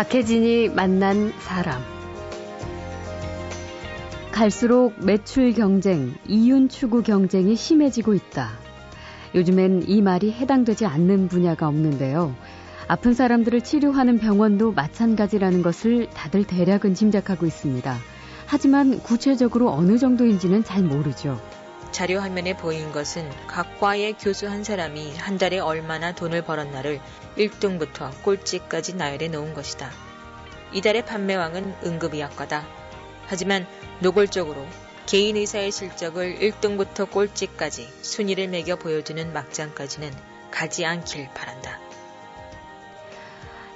박혜진이 만난 사람. 갈수록 매출 경쟁, 이윤 추구 경쟁이 심해지고 있다. 요즘엔 이 말이 해당되지 않는 분야가 없는데요. 아픈 사람들을 치료하는 병원도 마찬가지라는 것을 다들 대략은 짐작하고 있습니다. 하지만 구체적으로 어느 정도인지는 잘 모르죠. 자료 화면에 보인 것은 각 과의 교수 한 사람이 한 달에 얼마나 돈을 벌었나를 1등부터 꼴찌까지 나열해 놓은 것이다. 이달의 판매왕은 응급의학과다. 하지만 노골적으로 개인 의사의 실적을 1등부터 꼴찌까지 순위를 매겨 보여주는 막장까지는 가지 않길 바란다.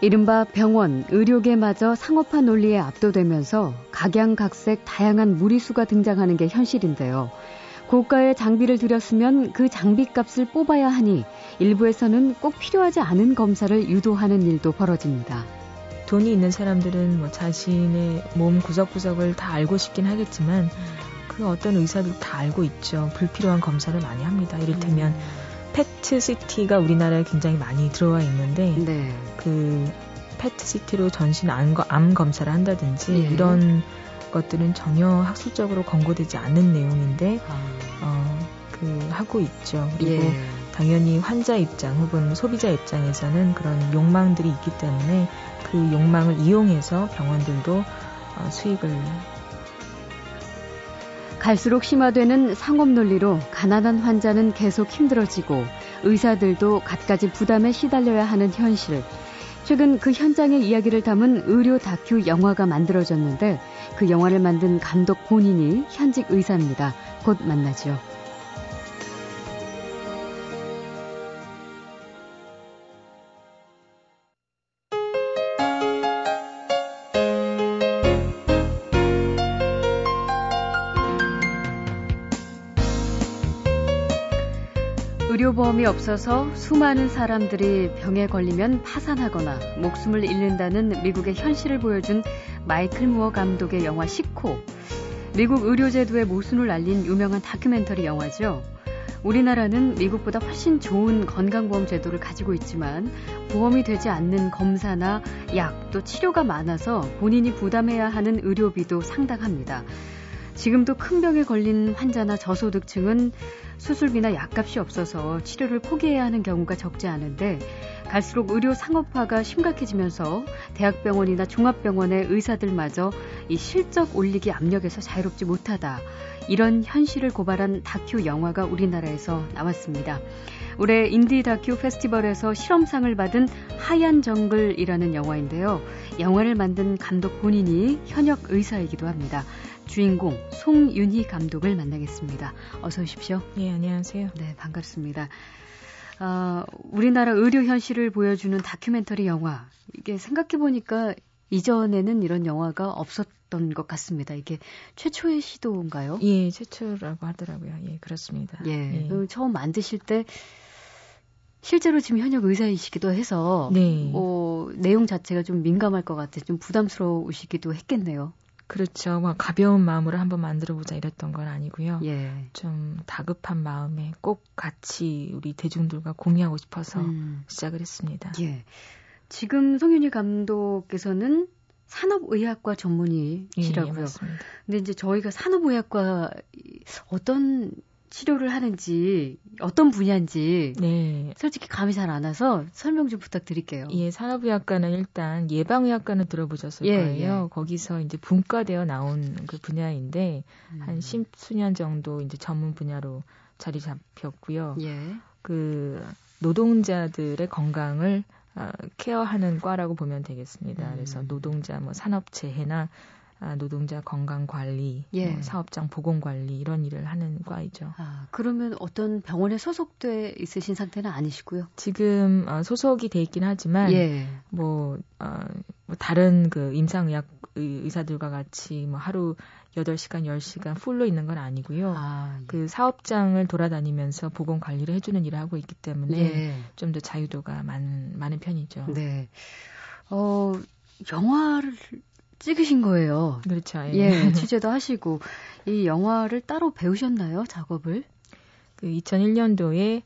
이른바 병원, 의료계마저 상업화 논리에 압도되면서 각양각색 다양한 무리수가 등장하는 게 현실인데요. 고가의 장비를 들였으면 그 장비값을 뽑아야 하니 일부에서는 꼭 필요하지 않은 검사를 유도하는 일도 벌어집니다. 돈이 있는 사람들은 뭐 자신의 몸 구석구석을 다 알고 싶긴 하겠지만 그 어떤 의사도 다 알고 있죠. 불필요한 검사를 많이 합니다. 이를테면 음. 패트시티가 우리나라에 굉장히 많이 들어와 있는데 네. 그 패트시티로 전신 암, 암 검사를 한다든지 예. 이런 것들은 전혀 학술적으로 권고되지 않는 내용인데 아. 어, 그 하고 있죠. 그리고 예. 당연히 환자 입장 혹은 소비자 입장에서는 그런 욕망들이 있기 때문에 그 욕망을 이용해서 병원들도 어, 수익을 갈수록 심화되는 상업 논리로 가난한 환자는 계속 힘들어지고 의사들도 갖가지 부담에 시달려야 하는 현실. 최근 그 현장의 이야기를 담은 의료 다큐 영화가 만들어졌는데 그 영화를 만든 감독 본인이 현직 의사입니다. 곧 만나죠. 의료보험이 없어서 수많은 사람들이 병에 걸리면 파산하거나 목숨을 잃는다는 미국의 현실을 보여준 마이클 무어 감독의 영화 시코. 미국 의료제도의 모순을 알린 유명한 다큐멘터리 영화죠. 우리나라는 미국보다 훨씬 좋은 건강보험 제도를 가지고 있지만 보험이 되지 않는 검사나 약 또 치료가 많아서 본인이 부담해야 하는 의료비도 상당합니다. 지금도 큰 병에 걸린 환자나 저소득층은 수술비나 약값이 없어서 치료를 포기해야 하는 경우가 적지 않은데 갈수록 의료 상업화가 심각해지면서 대학병원이나 종합병원의 의사들마저 이 실적 올리기 압력에서 자유롭지 못하다. 이런 현실을 고발한 다큐 영화가 우리나라에서 나왔습니다. 올해 인디 다큐 페스티벌에서 실험상을 받은 하얀 정글이라는 영화인데요. 영화를 만든 감독 본인이 현역 의사이기도 합니다. 주인공 송윤희 감독을 만나겠습니다. 어서 오십시오. 네, 안녕하세요. 네, 반갑습니다. 어, 우리나라 의료 현실을 보여주는 다큐멘터리 영화. 이게 생각해 보니까 이전에는 이런 영화가 없었던 것 같습니다. 이게 최초의 시도인가요? 예, 최초라고 하더라고요. 예, 그렇습니다. 예, 예. 그 처음 만드실 때 실제로 지금 현역 의사이시기도 해서 네. 뭐 내용 자체가 좀 민감할 것 같아 좀 부담스러우시기도 했겠네요. 그렇죠. 뭐 가벼운 마음으로 한번 만들어 보자 이랬던 건 아니고요. 예. 좀 다급한 마음에 꼭 같이 우리 대중들과 공유하고 싶어서 음. 시작을 했습니다. 예. 지금 송윤희 감독께서는 산업의학과 전문의시라고요. 예, 예, 근데 이제 저희가 산업의학과 어떤 치료를 하는지 어떤 분야인지 네. 솔직히 감이 잘 안 와서 설명 좀 부탁드릴게요. 예, 산업의학과는 일단 예방의학과는 들어보셨을 예, 거예요. 예. 거기서 이제 분과되어 나온 그 분야인데 음. 한 십수년 정도 이제 전문 분야로 자리 잡혔고요. 예. 그 노동자들의 건강을 어, 케어하는 과라고 보면 되겠습니다. 음. 그래서 노동자 뭐 산업재해나 아, 노동자 건강 관리, 예. 뭐 사업장 보건 관리 이런 일을 하는 과이죠. 아, 그러면 어떤 병원에 소속돼 있으신 상태는 아니시고요? 지금 어, 소속이 돼 있긴 하지만 예. 뭐, 어, 뭐 다른 그 임상의학 의사들과 같이 뭐 하루 8시간, 10시간 풀로 있는 건 아니고요. 아, 예. 그 사업장을 돌아다니면서 보건 관리를 해주는 일을 하고 있기 때문에 예. 좀더 자유도가 많은, 많은 편이죠. 네. 어, 영화를 찍으신 거예요. 그렇죠. 예. 예, 취재도 하시고 이 영화를 따로 배우셨나요? 작업을? 그 2001년도에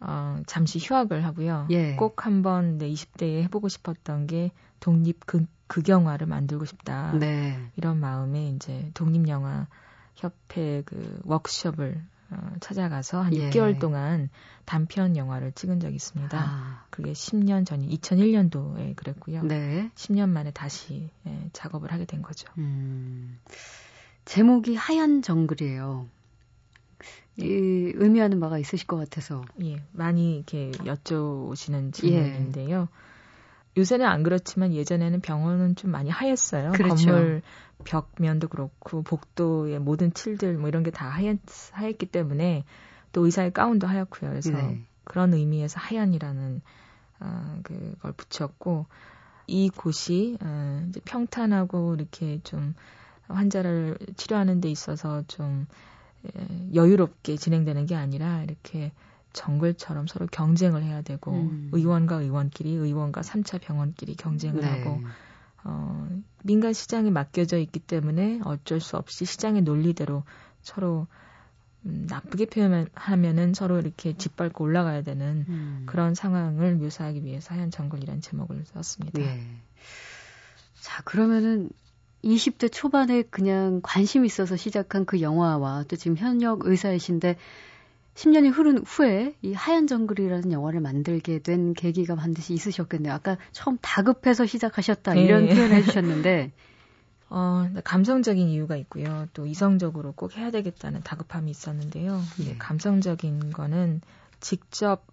어, 잠시 휴학을 하고요. 예. 꼭 한번 내 20대에 해보고 싶었던 게 독립 근, 극영화를 만들고 싶다. 네. 이런 마음에 이제 독립영화 협회 그 워크숍을 어, 찾아가서 한 예. 6개월 동안 단편 영화를 찍은 적이 있습니다. 아. 그게 10년 전이 2001년도에 그랬고요. 네. 10년 만에 다시 예, 작업을 하게 된 거죠. 음. 제목이 하얀 정글이에요. 이, 의미하는 바가 있으실 것 같아서. 예, 많이 이렇게 여쭤오시는 질문인데요. 예. 요새는 안 그렇지만 예전에는 병원은 좀 많이 하였어요. 그렇죠. 건물 벽면도 그렇고 복도의 모든 칠들 뭐 이런 게 다 하였, 하였기 때문에 또 의사의 가운도 하얗고요. 그래서 네. 그런 의미에서 하얀이라는 어, 그걸 붙였고 이 곳이 어, 이제 평탄하고 이렇게 좀 환자를 치료하는 데 있어서 좀 예, 여유롭게 진행되는 게 아니라 이렇게 정글처럼 서로 경쟁을 해야 되고 음. 의원과 의원끼리 의원과 3차 병원끼리 경쟁을 네. 하고 어, 민간 시장에 맡겨져 있기 때문에 어쩔 수 없이 시장의 논리대로 서로 음, 나쁘게 표현하면은 서로 이렇게 짓밟고 올라가야 되는 음. 그런 상황을 묘사하기 위해서 하얀 정글이라는 제목을 썼습니다. 네. 자, 그러면은 20대 초반에 그냥 관심 있어서 시작한 그 영화와 또 지금 현역 의사이신데 10년이 흐른 후에 이 하얀 정글이라는 영화를 만들게 된 계기가 반드시 있으셨겠네요. 아까 처음 다급해서 시작하셨다 이런 네. 표현을 해주셨는데 어, 감성적인 이유가 있고요. 또 이성적으로 꼭 해야 되겠다는 다급함이 있었는데요. 네. 감성적인 거는 직접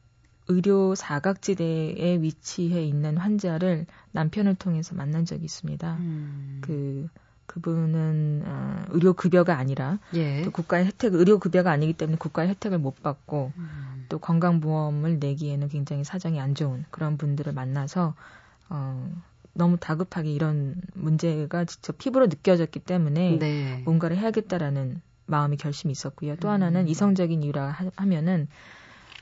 의료 사각지대에 위치해 있는 환자를 남편을 통해서 만난 적이 있습니다. 음. 그 그분은 어, 의료 급여가 아니라 예. 또 국가의 혜택 의료 급여가 아니기 때문에 국가의 혜택을 못 받고 음. 또 건강보험을 내기에는 굉장히 사정이 안 좋은 그런 분들을 만나서 어, 너무 다급하게 이런 문제가 직접 피부로 느껴졌기 때문에 네. 뭔가를 해야겠다라는 마음이 결심이 있었고요. 또 하나는 음. 이성적인 이유라 하면은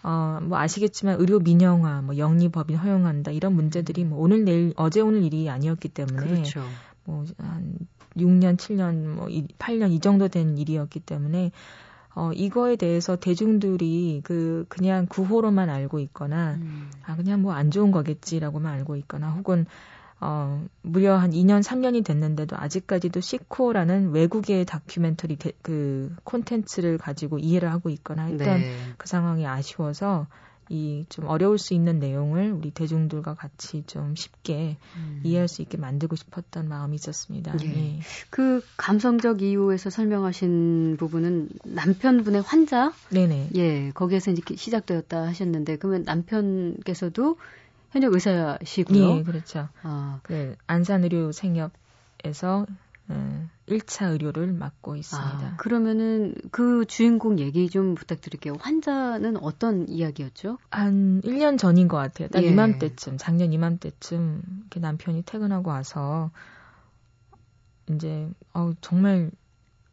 어, 뭐 아시겠지만 의료 민영화, 뭐 영리법인 허용한다 이런 문제들이 뭐 오늘 내일 어제 오늘 일이 아니었기 때문에 그렇죠. 뭐한 6년, 7년, 뭐 8년 이 정도 된 일이었기 때문에 어 이거에 대해서 대중들이 그 그냥 구호로만 알고 있거나 음. 아 그냥 뭐 안 좋은 거겠지라고만 알고 있거나 혹은 어, 무려 한 2년, 3년이 됐는데도 아직까지도 시코라는 외국의 다큐멘터리 데, 그 콘텐츠를 가지고 이해를 하고 있거나 했던 네. 그 상황이 아쉬워서 이 좀 어려울 수 있는 내용을 우리 대중들과 같이 좀 쉽게 음. 이해할 수 있게 만들고 싶었던 마음이 있었습니다. 예. 네. 그 감성적 이유에서 설명하신 부분은 남편분의 환자? 네네. 예, 거기에서 이제 시작되었다 하셨는데 그러면 남편께서도 현역 의사시고요. 예, 그렇죠. 아. 그 안산의료 생협에서 음, 1차 의료를 맡고 있습니다. 아, 그러면은 그 주인공 얘기 좀 부탁드릴게요. 환자는 어떤 이야기였죠? 한 1년 전인 것 같아요. 딱 예. 이맘때쯤, 작년 이맘때쯤 이렇게 남편이 퇴근하고 와서 이제 어 정말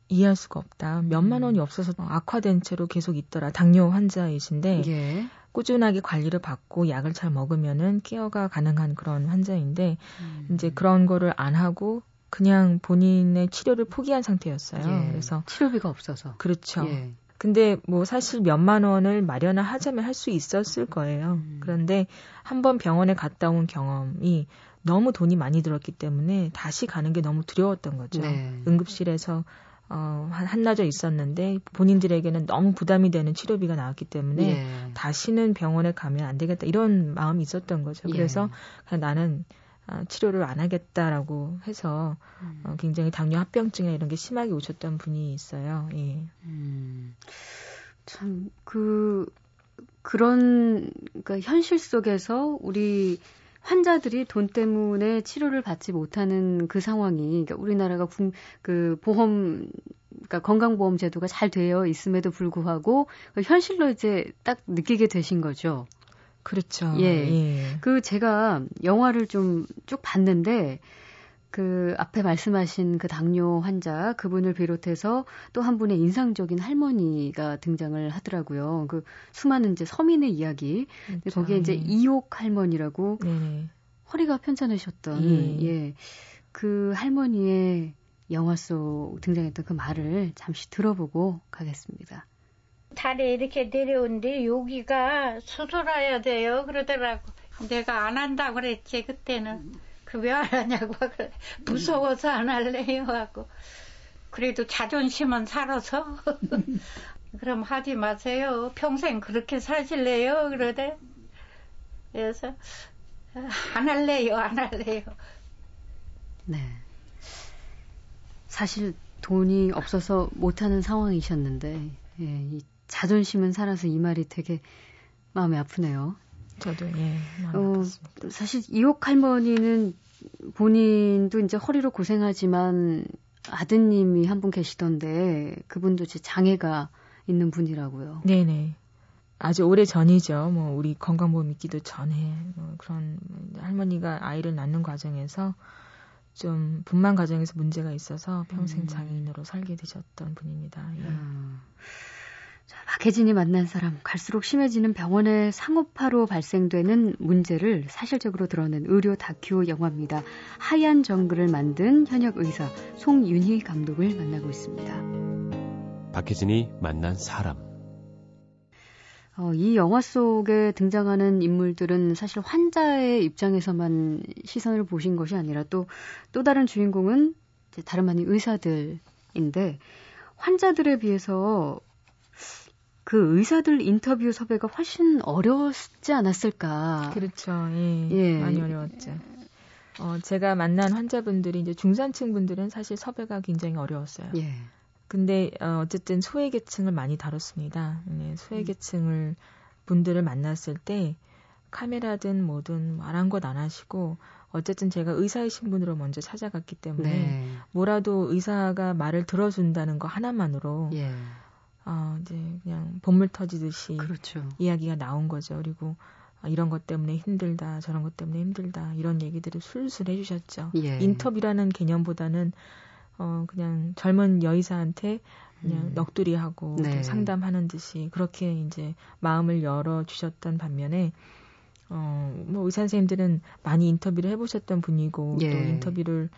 이해할 수가 없다. 몇만 음. 원이 없어서 악화된 채로 계속 있더라. 당뇨 환자이신데 예. 꾸준하게 관리를 받고 약을 잘 먹으면은 케어가 가능한 그런 환자인데 음. 이제 그런 거를 안 하고 그냥 본인의 치료를 포기한 상태였어요. 예, 그래서 치료비가 없어서 그렇죠. 예. 근데 뭐 사실 몇만 원을 마련을 하자면 할 수 있었을 거예요. 음. 그런데 한번 병원에 갔다 온 경험이 너무 돈이 많이 들었기 때문에 다시 가는 게 너무 두려웠던 거죠. 네. 응급실에서 어, 한, 한나절 있었는데 본인들에게는 너무 부담이 되는 치료비가 나왔기 때문에 예. 다시는 병원에 가면 안 되겠다 이런 마음이 있었던 거죠. 그래서 예. 그냥 나는 아, 치료를 안 하겠다라고 해서 음. 어, 굉장히 당뇨 합병증이나 이런 게 심하게 오셨던 분이 있어요. 예. 음. 참, 그, 그런, 그러니까 현실 속에서 우리 환자들이 돈 때문에 치료를 받지 못하는 그 상황이, 그러니까 우리나라가 군, 그 보험, 그러니까 건강보험 제도가 잘 되어 있음에도 불구하고 그 현실로 이제 딱 느끼게 되신 거죠. 그렇죠. 예. 예. 그 제가 영화를 좀 쭉 봤는데 그 앞에 말씀하신 그 당뇨 환자 그분을 비롯해서 또 한 분의 인상적인 할머니가 등장을 하더라고요. 그 수많은 이제 서민의 이야기. 그렇죠. 거기에 이제 예. 이옥 할머니라고 네. 허리가 편찮으셨던 예. 예. 그 할머니의 영화 속 등장했던 그 말을 잠시 들어보고 가겠습니다. 다리 이렇게 내려오는데 여기가 수술해야 돼요 그러더라고 내가 안 한다고 그랬지 그때는 그 왜 안 하냐고 그래. 무서워서 안 할래요 하고 그래도 자존심은 살아서 그럼 하지 마세요. 평생 그렇게 사실래요? 그러대. 그래서 안 할래요, 안 할래요. 네. 사실 돈이 없어서 못하는 상황이셨는데 예, 이 자존심은 살아서 이 말이 되게 마음이 아프네요. 저도 예. 어, 사실 이옥 할머니는 본인도 이제 허리로 고생하지만 아드님이 한 분 계시던데 그분도 이제 장애가 있는 분이라고요. 네네. 아주 오래 전이죠. 뭐 우리 건강보험 있기도 전에 뭐 그런 할머니가 아이를 낳는 과정에서 좀 분만 과정에서 문제가 있어서 평생 음. 장애인으로 살게 되셨던 분입니다. 예. 음. 자, 박혜진이 만난 사람 갈수록 심해지는 병원의 상업화로 발생되는 문제를 사실적으로 드러낸 의료 다큐 영화입니다. 하얀 정글을 만든 현역 의사 송윤희 감독을 만나고 있습니다. 박혜진이 만난 사람 어, 이 영화 속에 등장하는 인물들은 사실 환자의 입장에서만 시선을 보신 것이 아니라 또, 또 다른 주인공은 다름 아닌 의사들인데, 환자들에 비해서 그 의사들 인터뷰 섭외가 훨씬 어려웠지 않았을까. 그렇죠. 예. 예. 많이 어려웠죠. 어, 제가 만난 환자분들이 이제 중산층 분들은 사실 섭외가 굉장히 어려웠어요. 예. 근데 어, 어쨌든 소외계층을 많이 다뤘습니다. 네, 소외계층을 분들을 만났을 때 카메라든 뭐든 아랑곳 안 하시고 어쨌든 제가 의사이신 분으로 먼저 찾아갔기 때문에 네. 뭐라도 의사가 말을 들어준다는 거 하나만으로 예. 어, 이제 그냥 본물 터지듯이 그렇죠. 이야기가 나온 거죠. 그리고 아, 이런 것 때문에 힘들다, 저런 것 때문에 힘들다 이런 얘기들을 술술 해주셨죠. 예. 인터뷰라는 개념보다는 어 그냥 젊은 여의사한테 그냥 음. 넋두리하고 네. 상담하는 듯이 그렇게 이제 마음을 열어 주셨던 반면에 어뭐 의사 선생님들은 많이 인터뷰를 해보셨던 분이고 예. 또 인터뷰를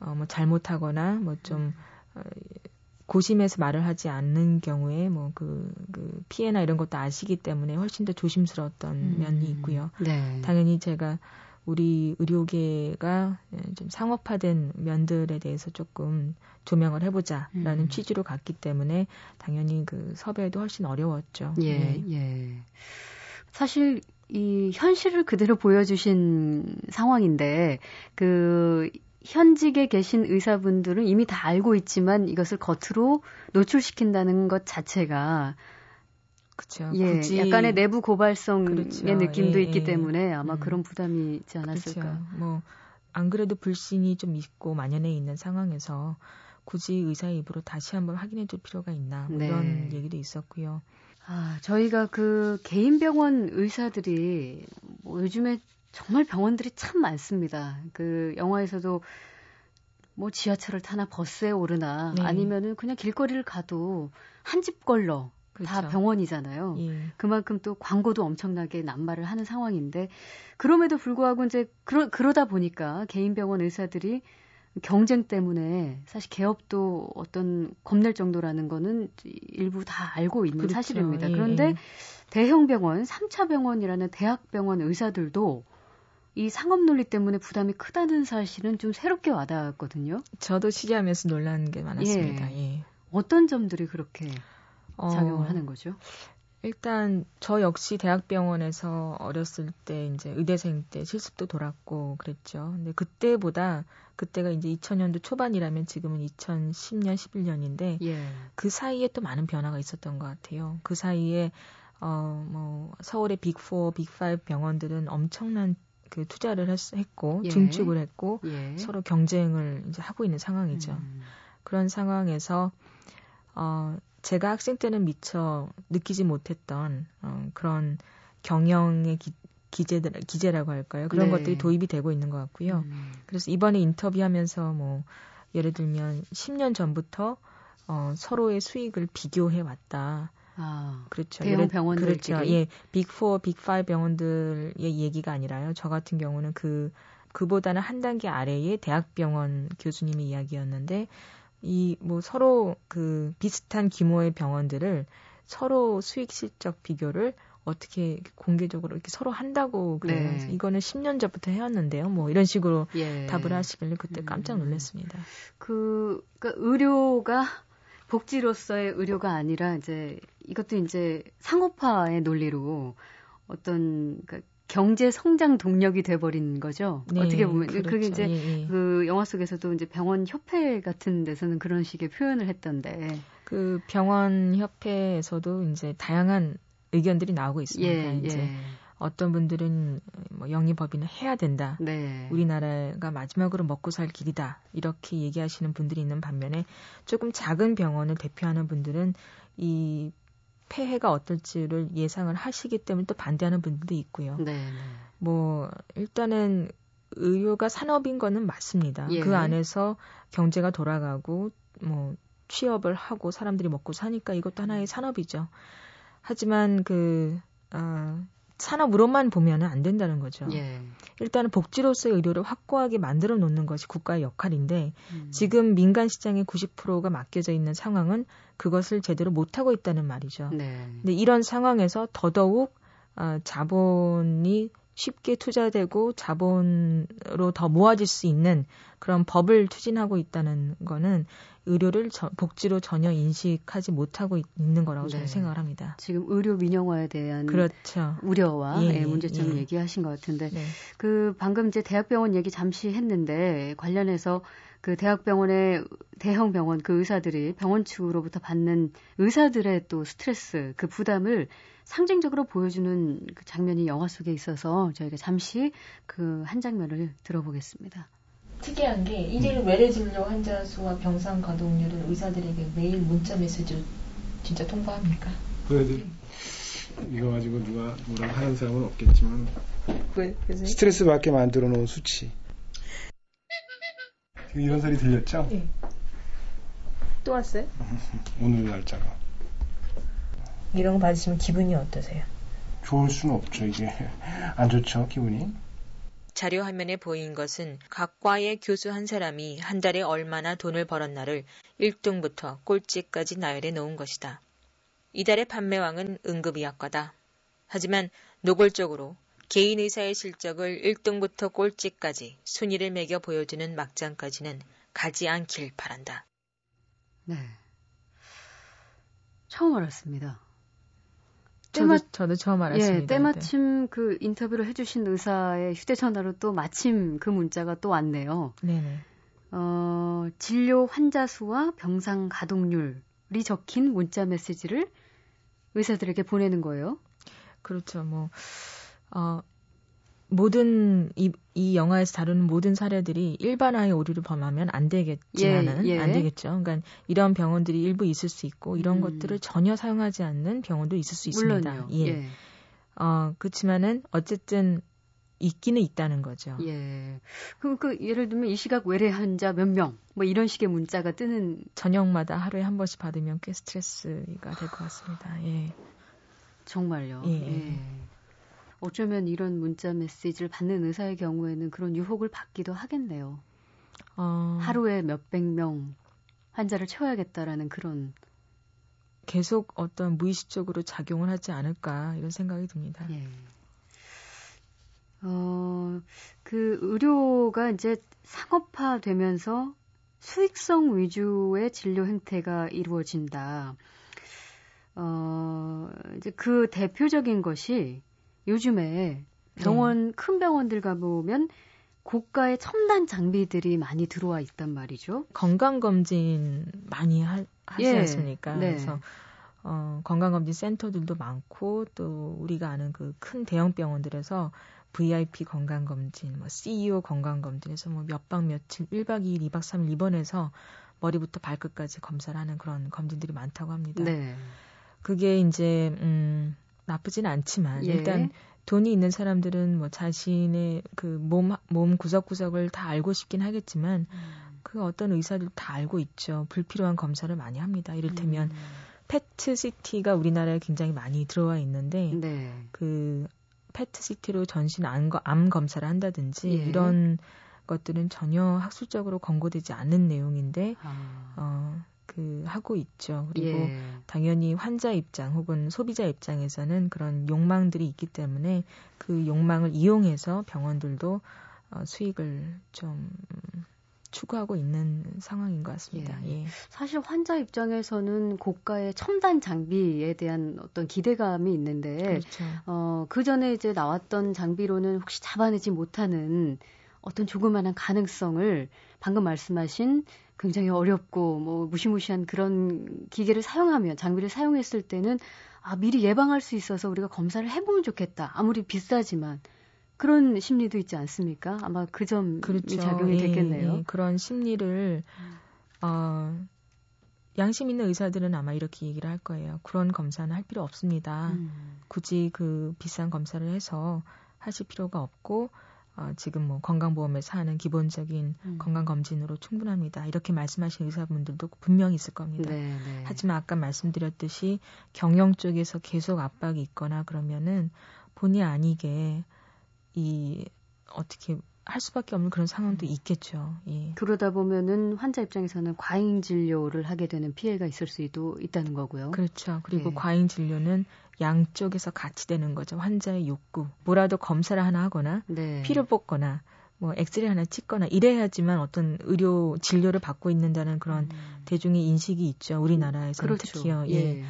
어뭐 잘못하거나 뭐좀 어, 고심해서 말을 하지 않는 경우에 뭐그 그 피해나 이런 것도 아시기 때문에 훨씬 더 조심스러웠던 음. 면이 있고요. 네. 당연히 제가 우리 의료계가 예, 좀 상업화된 면들에 대해서 조금 조명을 해보자라는 음. 취지로 갔기 때문에 당연히 그 섭외도 훨씬 어려웠죠. 예, 네. 예. 사실 이 현실을 그대로 보여주신 상황인데 그 현직에 계신 의사분들은 이미 다 알고 있지만 이것을 겉으로 노출시킨다는 것 자체가 그렇죠. 예, 굳이 약간의 내부 고발성의 그렇죠. 느낌도 예, 있기 예. 때문에 아마 음. 그런 부담이 있지 않았을까. 그렇죠. 뭐안 그래도 불신이 좀 있고 만연해 있는 상황에서 굳이 의사의 입으로 다시 한번 확인해 줄 필요가 있나 뭐 네. 이런 얘기도 있었고요. 아, 저희가 그 개인 병원 의사들이 뭐 요즘에 정말 병원들이 참 많습니다. 그 영화에서도 뭐 지하철을 타나 버스에 오르나 네. 아니면은 그냥 길거리를 가도 한 집 걸러 그렇죠. 다 병원이잖아요. 예. 그만큼 또 광고도 엄청나게 남발을 하는 상황인데 그럼에도 불구하고 이제 그러, 그러다 보니까 개인 병원 의사들이 경쟁 때문에 사실 개업도 어떤 겁낼 정도라는 거는 일부 다 알고 있는 그렇죠. 사실입니다. 예. 그런데 대형 병원, 3차 병원이라는 대학 병원 의사들도 이 상업 논리 때문에 부담이 크다는 사실은 좀 새롭게 와닿았거든요. 저도 취재하면서 놀란 게 많았습니다. 예. 예. 어떤 점들이 그렇게 작용을 어, 하는 거죠? 일단 저 역시 대학병원에서 어렸을 때 이제 의대생 때 실습도 돌았고 그랬죠. 근데 그때보다 그때가 이제 2000년도 초반이라면 지금은 2010년 11년인데 예. 그 사이에 또 많은 변화가 있었던 것 같아요. 그 사이에 어 뭐 서울의 빅4, 빅5 병원들은 엄청난 그 투자를 했, 고 예. 증축을 했고 예. 서로 경쟁을 이제 하고 있는 상황이죠. 음. 그런 상황에서 어 제가 학생 때는 미처 느끼지 못했던 어, 그런 경영의 기, 기재들 기재라고 할까요? 그런 네. 것들이 도입이 되고 있는 것 같고요. 음. 그래서 이번에 인터뷰하면서 뭐 예를 들면 10년 전부터 어, 서로의 수익을 비교해 왔다. 아, 그렇죠. 대형 병원들 그렇죠. 예, 빅4, 빅5 병원들의 얘기가 아니라요. 저 같은 경우는 그 그보다는 한 단계 아래의 대학병원 교수님의 이야기였는데 이 뭐 서로 그 비슷한 규모의 병원들을 서로 수익 실적 비교를 어떻게 공개적으로 이렇게 서로 한다고 그래요. 네. 이거는 10년 전부터 해왔는데요. 뭐 이런 식으로 예. 답을 하시길래 그때 깜짝 음. 놀랐습니다. 그, 그러니까 의료가 복지로서의 의료가 아니라 이제 이것도 이제 상업화의 논리로 어떤 그러니까 경제 성장 동력이 돼버린 거죠. 네, 어떻게 보면 그렇죠. 그게 이제 예, 예. 그 영화 속에서도 이제 병원 협회 같은 데서는 그런 식의 표현을 했던데. 그 병원 협회에서도 이제 다양한 의견들이 나오고 있습니다. 예, 이제 예. 어떤 분들은 뭐 영리법인을 해야 된다. 네. 우리나라가 마지막으로 먹고 살 길이다. 이렇게 얘기하시는 분들이 있는 반면에 조금 작은 병원을 대표하는 분들은 이 폐해가 어떨지를 예상을 하시기 때문에 또 반대하는 분들도 있고요. 네. 네. 뭐 일단은 의료가 산업인 거는 맞습니다. 예. 그 안에서 경제가 돌아가고 뭐 취업을 하고 사람들이 먹고 사니까 이것도 하나의 산업이죠. 하지만 그 아, 산업으로만 보면은 안 된다는 거죠. 예. 일단은 복지로서의 의료를 확고하게 만들어 놓는 것이 국가의 역할인데 음. 지금 민간 시장의 90%가 맡겨져 있는 상황은 그것을 제대로 못 하고 있다는 말이죠. 네. 근데 이런 상황에서 더더욱 아, 자본이 쉽게 투자되고 자본으로 더 모아질 수 있는 그런 법을 추진하고 있다는 거는 의료를 저- 복지로 전혀 인식하지 못하고 있- 있는 거라고 저는 네. 생각을 합니다. 지금 의료 민영화에 대한 그렇죠. 우려와 예, 예, 예, 문제점을 예. 얘기하신 것 같은데 네. 그 방금 이제 대학병원 얘기 잠시 했는데 관련해서 그 대학병원의 대형 병원 그 의사들이 병원 측으로부터 받는 의사들의 또 스트레스 그 부담을 상징적으로 보여주는 그 장면이 영화 속에 있어서 저희가 잠시 그 한 장면을 들어보겠습니다. 특이한 게 일일 외래 진료 환자 수와 병상 가동률은 의사들에게 매일 문자 메시지로 진짜 통보합니까? 그래도 이거 가지고 누가 뭐라고 하는 사람은 없겠지만 왜? 스트레스 받게 만들어 놓은 수치. 지금 이런 소리 들렸죠? 또 왔어요? 오늘 날짜가. 이런 거 받으시면 기분이 어떠세요? 좋을 수는 없죠, 이게. 안 좋죠, 기분이. 자료 화면에 보인 것은 각 과의 교수 한 사람이 한 달에 얼마나 돈을 벌었나를 1등부터 꼴찌까지 나열해 놓은 것이다. 이달의 판매왕은 응급의학과다. 하지만 노골적으로 개인 의사의 실적을 1등부터 꼴찌까지 순위를 매겨 보여주는 막장까지는 가지 않길 바란다. 네. 처음 알았습니다. 저도, 때마- 저도 처음 알았습니다. 예, 때마침 그 인터뷰를 해주신 의사의 휴대전화로 또 마침 그 문자가 또 왔네요. 네. 네네. 어, 진료 환자 수와 병상 가동률이 적힌 문자 메시지를 의사들에게 보내는 거예요. 그렇죠. 뭐, 어, 모든, 이, 이 영화에서 다루는 모든 사례들이 일반화의 오류를 범하면 안 되겠지만은, 예, 예. 안 되겠죠. 그러니까 이런 병원들이 일부 있을 수 있고, 이런 음. 것들을 전혀 사용하지 않는 병원도 있을 수 있습니다. 물론요. 예. 예. 어, 그렇지만은, 어쨌든, 있기는 있다는 거죠. 예. 그, 그, 예를 들면 이 시각 외래 환자 몇 명, 뭐 이런 식의 문자가 뜨는, 저녁마다 하루에 한 번씩 받으면 꽤 스트레스가 될 것 같습니다. 예. 정말요. 예. 예. 어쩌면 이런 문자 메시지를 받는 의사의 경우에는 그런 유혹을 받기도 하겠네요. 어, 하루에 몇백 명 환자를 채워야겠다라는 그런, 계속 어떤 무의식적으로 작용을 하지 않을까, 이런 생각이 듭니다. 예. 어, 그 의료가 이제 상업화 되면서 수익성 위주의 진료 행태가 이루어진다. 어, 이제 그 대표적인 것이 요즘에 병원, 큰 병원들 가보면 고가의 첨단 장비들이 많이 들어와 있단 말이죠. 건강검진 많이 하, 하지 예, 않습니까? 네. 그래서 어, 건강검진 센터들도 많고 또 우리가 아는 그 큰 대형 병원들에서 VIP 건강검진, 뭐 CEO 건강검진에서 뭐 몇 박 며칠, 1박 2일, 2박 3일 입원해서 머리부터 발끝까지 검사를 하는 그런 검진들이 많다고 합니다. 네. 그게 이제 음 나쁘진 않지만 예. 일단 돈이 있는 사람들은 뭐 자신의 그 몸 몸 구석구석을 다 알고 싶긴 하겠지만 그 어떤 의사들 다 알고 있죠. 불필요한 검사를 많이 합니다. 이를테면 음. 페트 CT가 우리나라에 굉장히 많이 들어와 있는데 네. 그 페트 CT로 전신 암, 거- 암 검사를 한다든지 예. 이런 것들은 전혀 학술적으로 권고되지 않는 내용인데 아, 어, 그그 하고 있죠. 그리고 예. 당연히 환자 입장 혹은 소비자 입장에서는 그런 욕망들이 있기 때문에 그 욕망을 이용해서 병원들도 어, 수익을 좀 추구하고 있는 상황인 것 같습니다. 예. 사실 환자 입장에서는 고가의 첨단 장비에 대한 어떤 기대감이 있는데 그렇죠. 어, 그 전에 이제 나왔던 장비로는 혹시 잡아내지 못하는 어떤 조그마한 가능성을 방금 말씀하신 굉장히 어렵고 뭐 무시무시한 그런 기계를 사용하면 장비를 사용했을 때는 아 미리 예방할 수 있어서 우리가 검사를 해보면 좋겠다. 아무리 비싸지만 그런 심리도 있지 않습니까? 아마 그 점이 그렇죠. 작용이 예, 됐겠네요. 예. 그런 심리를 어, 양심 있는 의사들은 아마 이렇게 얘기를 할 거예요. 그런 검사는 할 필요 없습니다. 음. 굳이 그 비싼 검사를 해서 하실 필요가 없고 어, 지금 뭐 건강보험에서 하는 기본적인 음. 건강검진으로 충분합니다. 이렇게 말씀하신 의사분들도 분명히 있을 겁니다. 네, 네. 하지만 아까 말씀드렸듯이 경영 쪽에서 계속 압박이 있거나 그러면은 본의 아니게 이 어떻게 할 수밖에 없는 그런 상황도 있겠죠. 예. 그러다 보면은 환자 입장에서는 과잉 진료를 하게 되는 피해가 있을 수도 있다는 거고요. 그렇죠. 그리고 예. 과잉 진료는 양쪽에서 같이 되는 거죠. 환자의 욕구. 뭐라도 검사를 하나 하거나 네. 피를 뽑거나 뭐 엑스레이 하나 찍거나 이래야지만 어떤 의료 진료를 받고 있는다는 그런 대중의 인식이 있죠. 우리나라에서는 음. 그렇죠. 특히요. 예.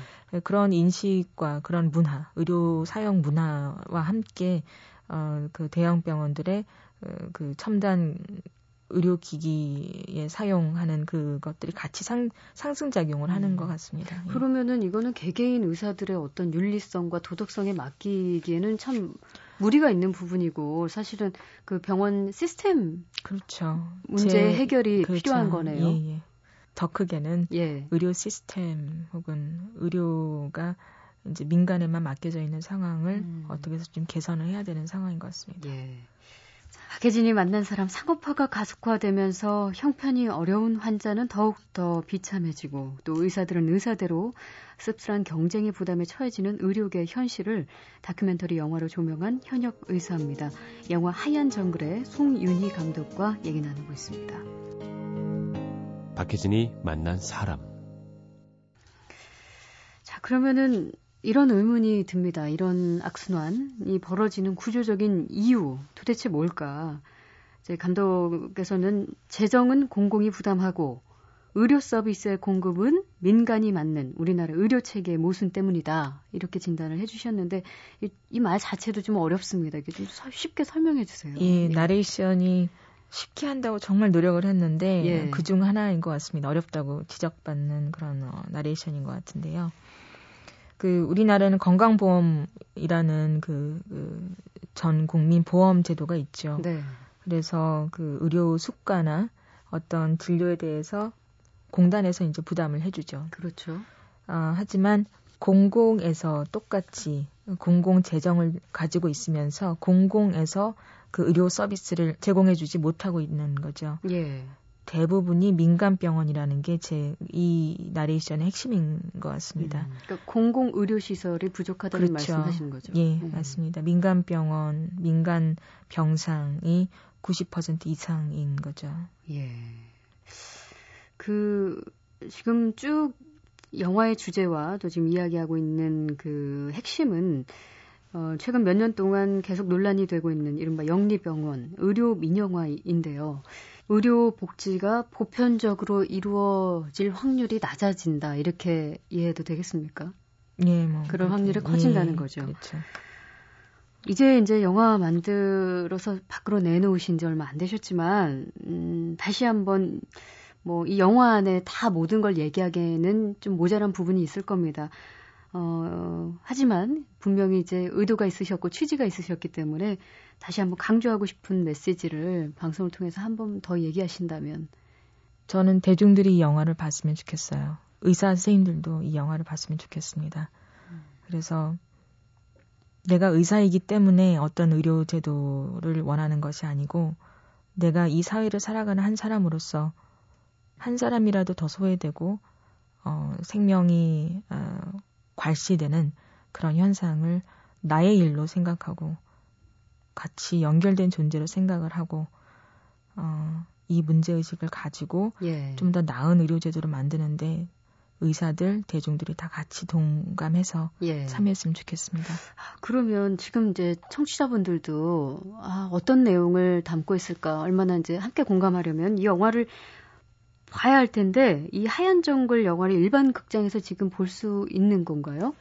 그런 인식과 그런 문화, 의료 사용 문화와 함께 어, 그 대형 병원들의 어, 그 첨단 의료기기에 사용하는 그것들이 같이 상, 상승작용을 하는 음. 것 같습니다. 예. 그러면은 이거는 개개인 의사들의 어떤 윤리성과 도덕성에 맡기기에는 참 무리가 있는 부분이고 사실은 그 병원 시스템 그렇죠. 문제 제- 해결이 그렇죠. 필요한 거네요. 예, 예. 더 크게는 예. 의료 시스템 혹은 의료가 이제 민간에만 맡겨져 있는 상황을 음. 어떻게 해서 좀 개선을 해야 되는 상황인 것 같습니다. 예. 자, 박혜진이 만난 사람 상업화가 가속화되면서 형편이 어려운 환자는 더욱더 비참해지고 또 의사들은 의사대로 씁쓸한 경쟁의 부담에 처해지는 의료계 현실을 다큐멘터리 영화로 조명한 현역 의사입니다. 영화 하얀 정글의 송윤희 감독과 얘기 나누고 있습니다. 박혜진이 만난 사람. 자, 그러면은 이런 의문이 듭니다. 이런 악순환이 벌어지는 구조적인 이유 도대체 뭘까? 이제 감독께서는 재정은 공공이 부담하고 의료 서비스의 공급은 민간이 맡는 우리나라 의료 체계의 모순 때문이다. 이렇게 진단을 해주셨는데 이 말 자체도 좀 어렵습니다. 이게 좀 서- 쉽게 설명해 주세요. 이 나레이션이 쉽게 한다고 정말 노력을 했는데 예. 그중 하나인 것 같습니다. 어렵다고 지적받는 그런 어, 나레이션인 것 같은데요. 그 우리나라는 건강보험이라는 그, 그, 전 국민 보험 제도가 있죠. 네. 그래서 그 의료 수가나 어떤 진료에 대해서 공단에서 이제 부담을 해주죠. 그렇죠. 아, 하지만 공공에서 똑같이 공공 재정을 가지고 있으면서 공공에서 그 의료 서비스를 제공해주지 못하고 있는 거죠. 예. 대부분이 민간 병원이라는 게 제 이 나레이션의 핵심인 것 같습니다. 음, 그러니까 공공 의료 시설이 부족하다는 그렇죠. 말씀하시는 거죠. 예, 음. 맞습니다. 민간 병원, 민간 병상이 90% 이상인 거죠. 예. 그 지금 쭉 영화의 주제와 또 지금 이야기하고 있는 그 핵심은 어, 최근 몇 년 동안 계속 논란이 되고 있는 이른바 영리병원 의료 민영화인데요. 의료 복지가 보편적으로 이루어질 확률이 낮아진다 이렇게 이해해도 되겠습니까? 예, 뭐 그런 그렇게- 확률이 커진다는 예, 거죠. 그렇죠. 이제 이제 영화 만들어서 밖으로 내놓으신 지 얼마 안 되셨지만 음, 다시 한번 뭐 이 영화 안에 다 모든 걸 얘기하기에는 좀 모자란 부분이 있을 겁니다. 어, 하지만 분명히 이제 의도가 있으셨고 취지가 있으셨기 때문에 다시 한번 강조하고 싶은 메시지를 방송을 통해서 한 번 더 얘기하신다면 저는 대중들이 이 영화를 봤으면 좋겠어요. 의사 선생님들도 이 영화를 봤으면 좋겠습니다. 그래서 내가 의사이기 때문에 어떤 의료 제도를 원하는 것이 아니고 내가 이 사회를 살아가는 한 사람으로서 한 사람이라도 더 소외되고 어, 생명이 어, 괄시되는 그런 현상을 나의 일로 생각하고 같이 연결된 존재로 생각을 하고 어, 이 문제 의식을 가지고 예. 좀더 나은 의료 제도를 만드는데 의사들, 대중들이 다 같이 동감해서 예. 참여했으면 좋겠습니다. 아, 그러면 지금 이제 청취자분들도 아, 어떤 내용을 담고 있을까 얼마나 이제 함께 공감하려면 이 영화를 봐야 할 텐데 이 하얀 정글 영화를 일반 극장에서 지금 볼 수 있는 건가요?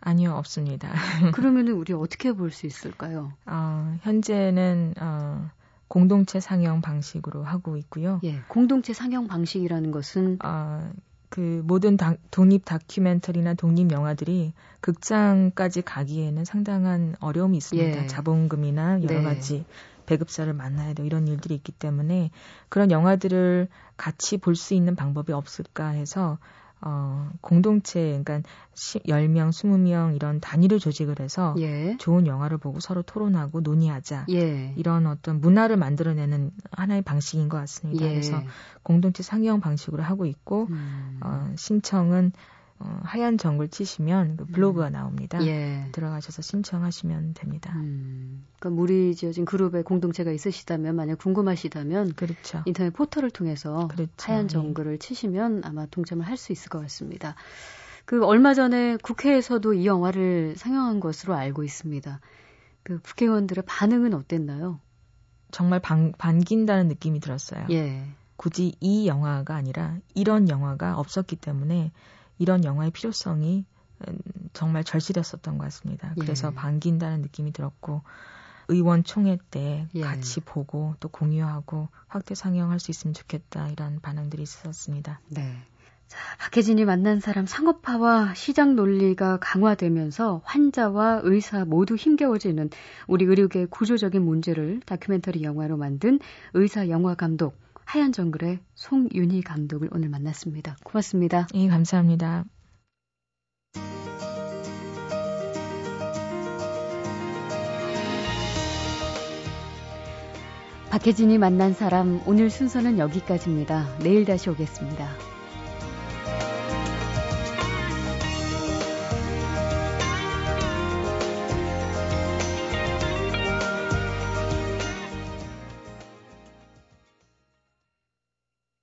아니요, 없습니다. 그러면은 우리 어떻게 볼 수 있을까요? 어, 현재는 어, 공동체 상영 방식으로 하고 있고요. 예, 공동체 상영 방식이라는 것은 어, 그 모든 다, 독립 다큐멘터리나 독립 영화들이 극장까지 가기에는 상당한 어려움이 있습니다. 예. 자본금이나 여러 네. 가지 배급사를 만나야 되고 이런 일들이 있기 때문에 그런 영화들을 같이 볼 수 있는 방법이 없을까 해서 어, 공동체, 그러니까 10명, 20명 이런 단위를 조직을 해서 예. 좋은 영화를 보고 서로 토론하고 논의하자. 예. 이런 어떤 문화를 만들어내는 하나의 방식인 것 같습니다. 예. 그래서 공동체 상영 방식으로 하고 있고, 음. 어, 신청은 어, 하얀 정글 치시면 그 블로그가 음. 나옵니다. 예. 들어가셔서 신청하시면 됩니다. 음. 그러니까 무리 지어진 그룹의 공동체가 있으시다면 만약 궁금하시다면 그렇죠. 인터넷 포털을 통해서 그렇죠. 하얀 예. 정글을 예. 치시면 아마 동참을 할 수 있을 것 같습니다. 그 얼마 전에 국회에서도 이 영화를 상영한 것으로 알고 있습니다. 그 국회의원들의 반응은 어땠나요? 정말 반, 반긴다는 느낌이 들었어요. 예. 굳이 이 영화가 아니라 이런 영화가 없었기 때문에 이런 영화의 필요성이 음, 정말 절실했었던 것 같습니다. 그래서 예. 반긴다는 느낌이 들었고 의원 총회 때 예. 같이 보고 또 공유하고 확대 상영할 수 있으면 좋겠다 이런 반응들이 있었습니다. 네. 자, 박혜진이 만난 사람 상업화와 시장 논리가 강화되면서 환자와 의사 모두 힘겨워지는 우리 의료계의 구조적인 문제를 다큐멘터리 영화로 만든 의사 영화 감독 하얀 정글의 송윤희 감독을 오늘 만났습니다. 고맙습니다. 예, 감사합니다. 박혜진이 만난 사람 오늘 순서는 여기까지입니다. 내일 다시 오겠습니다.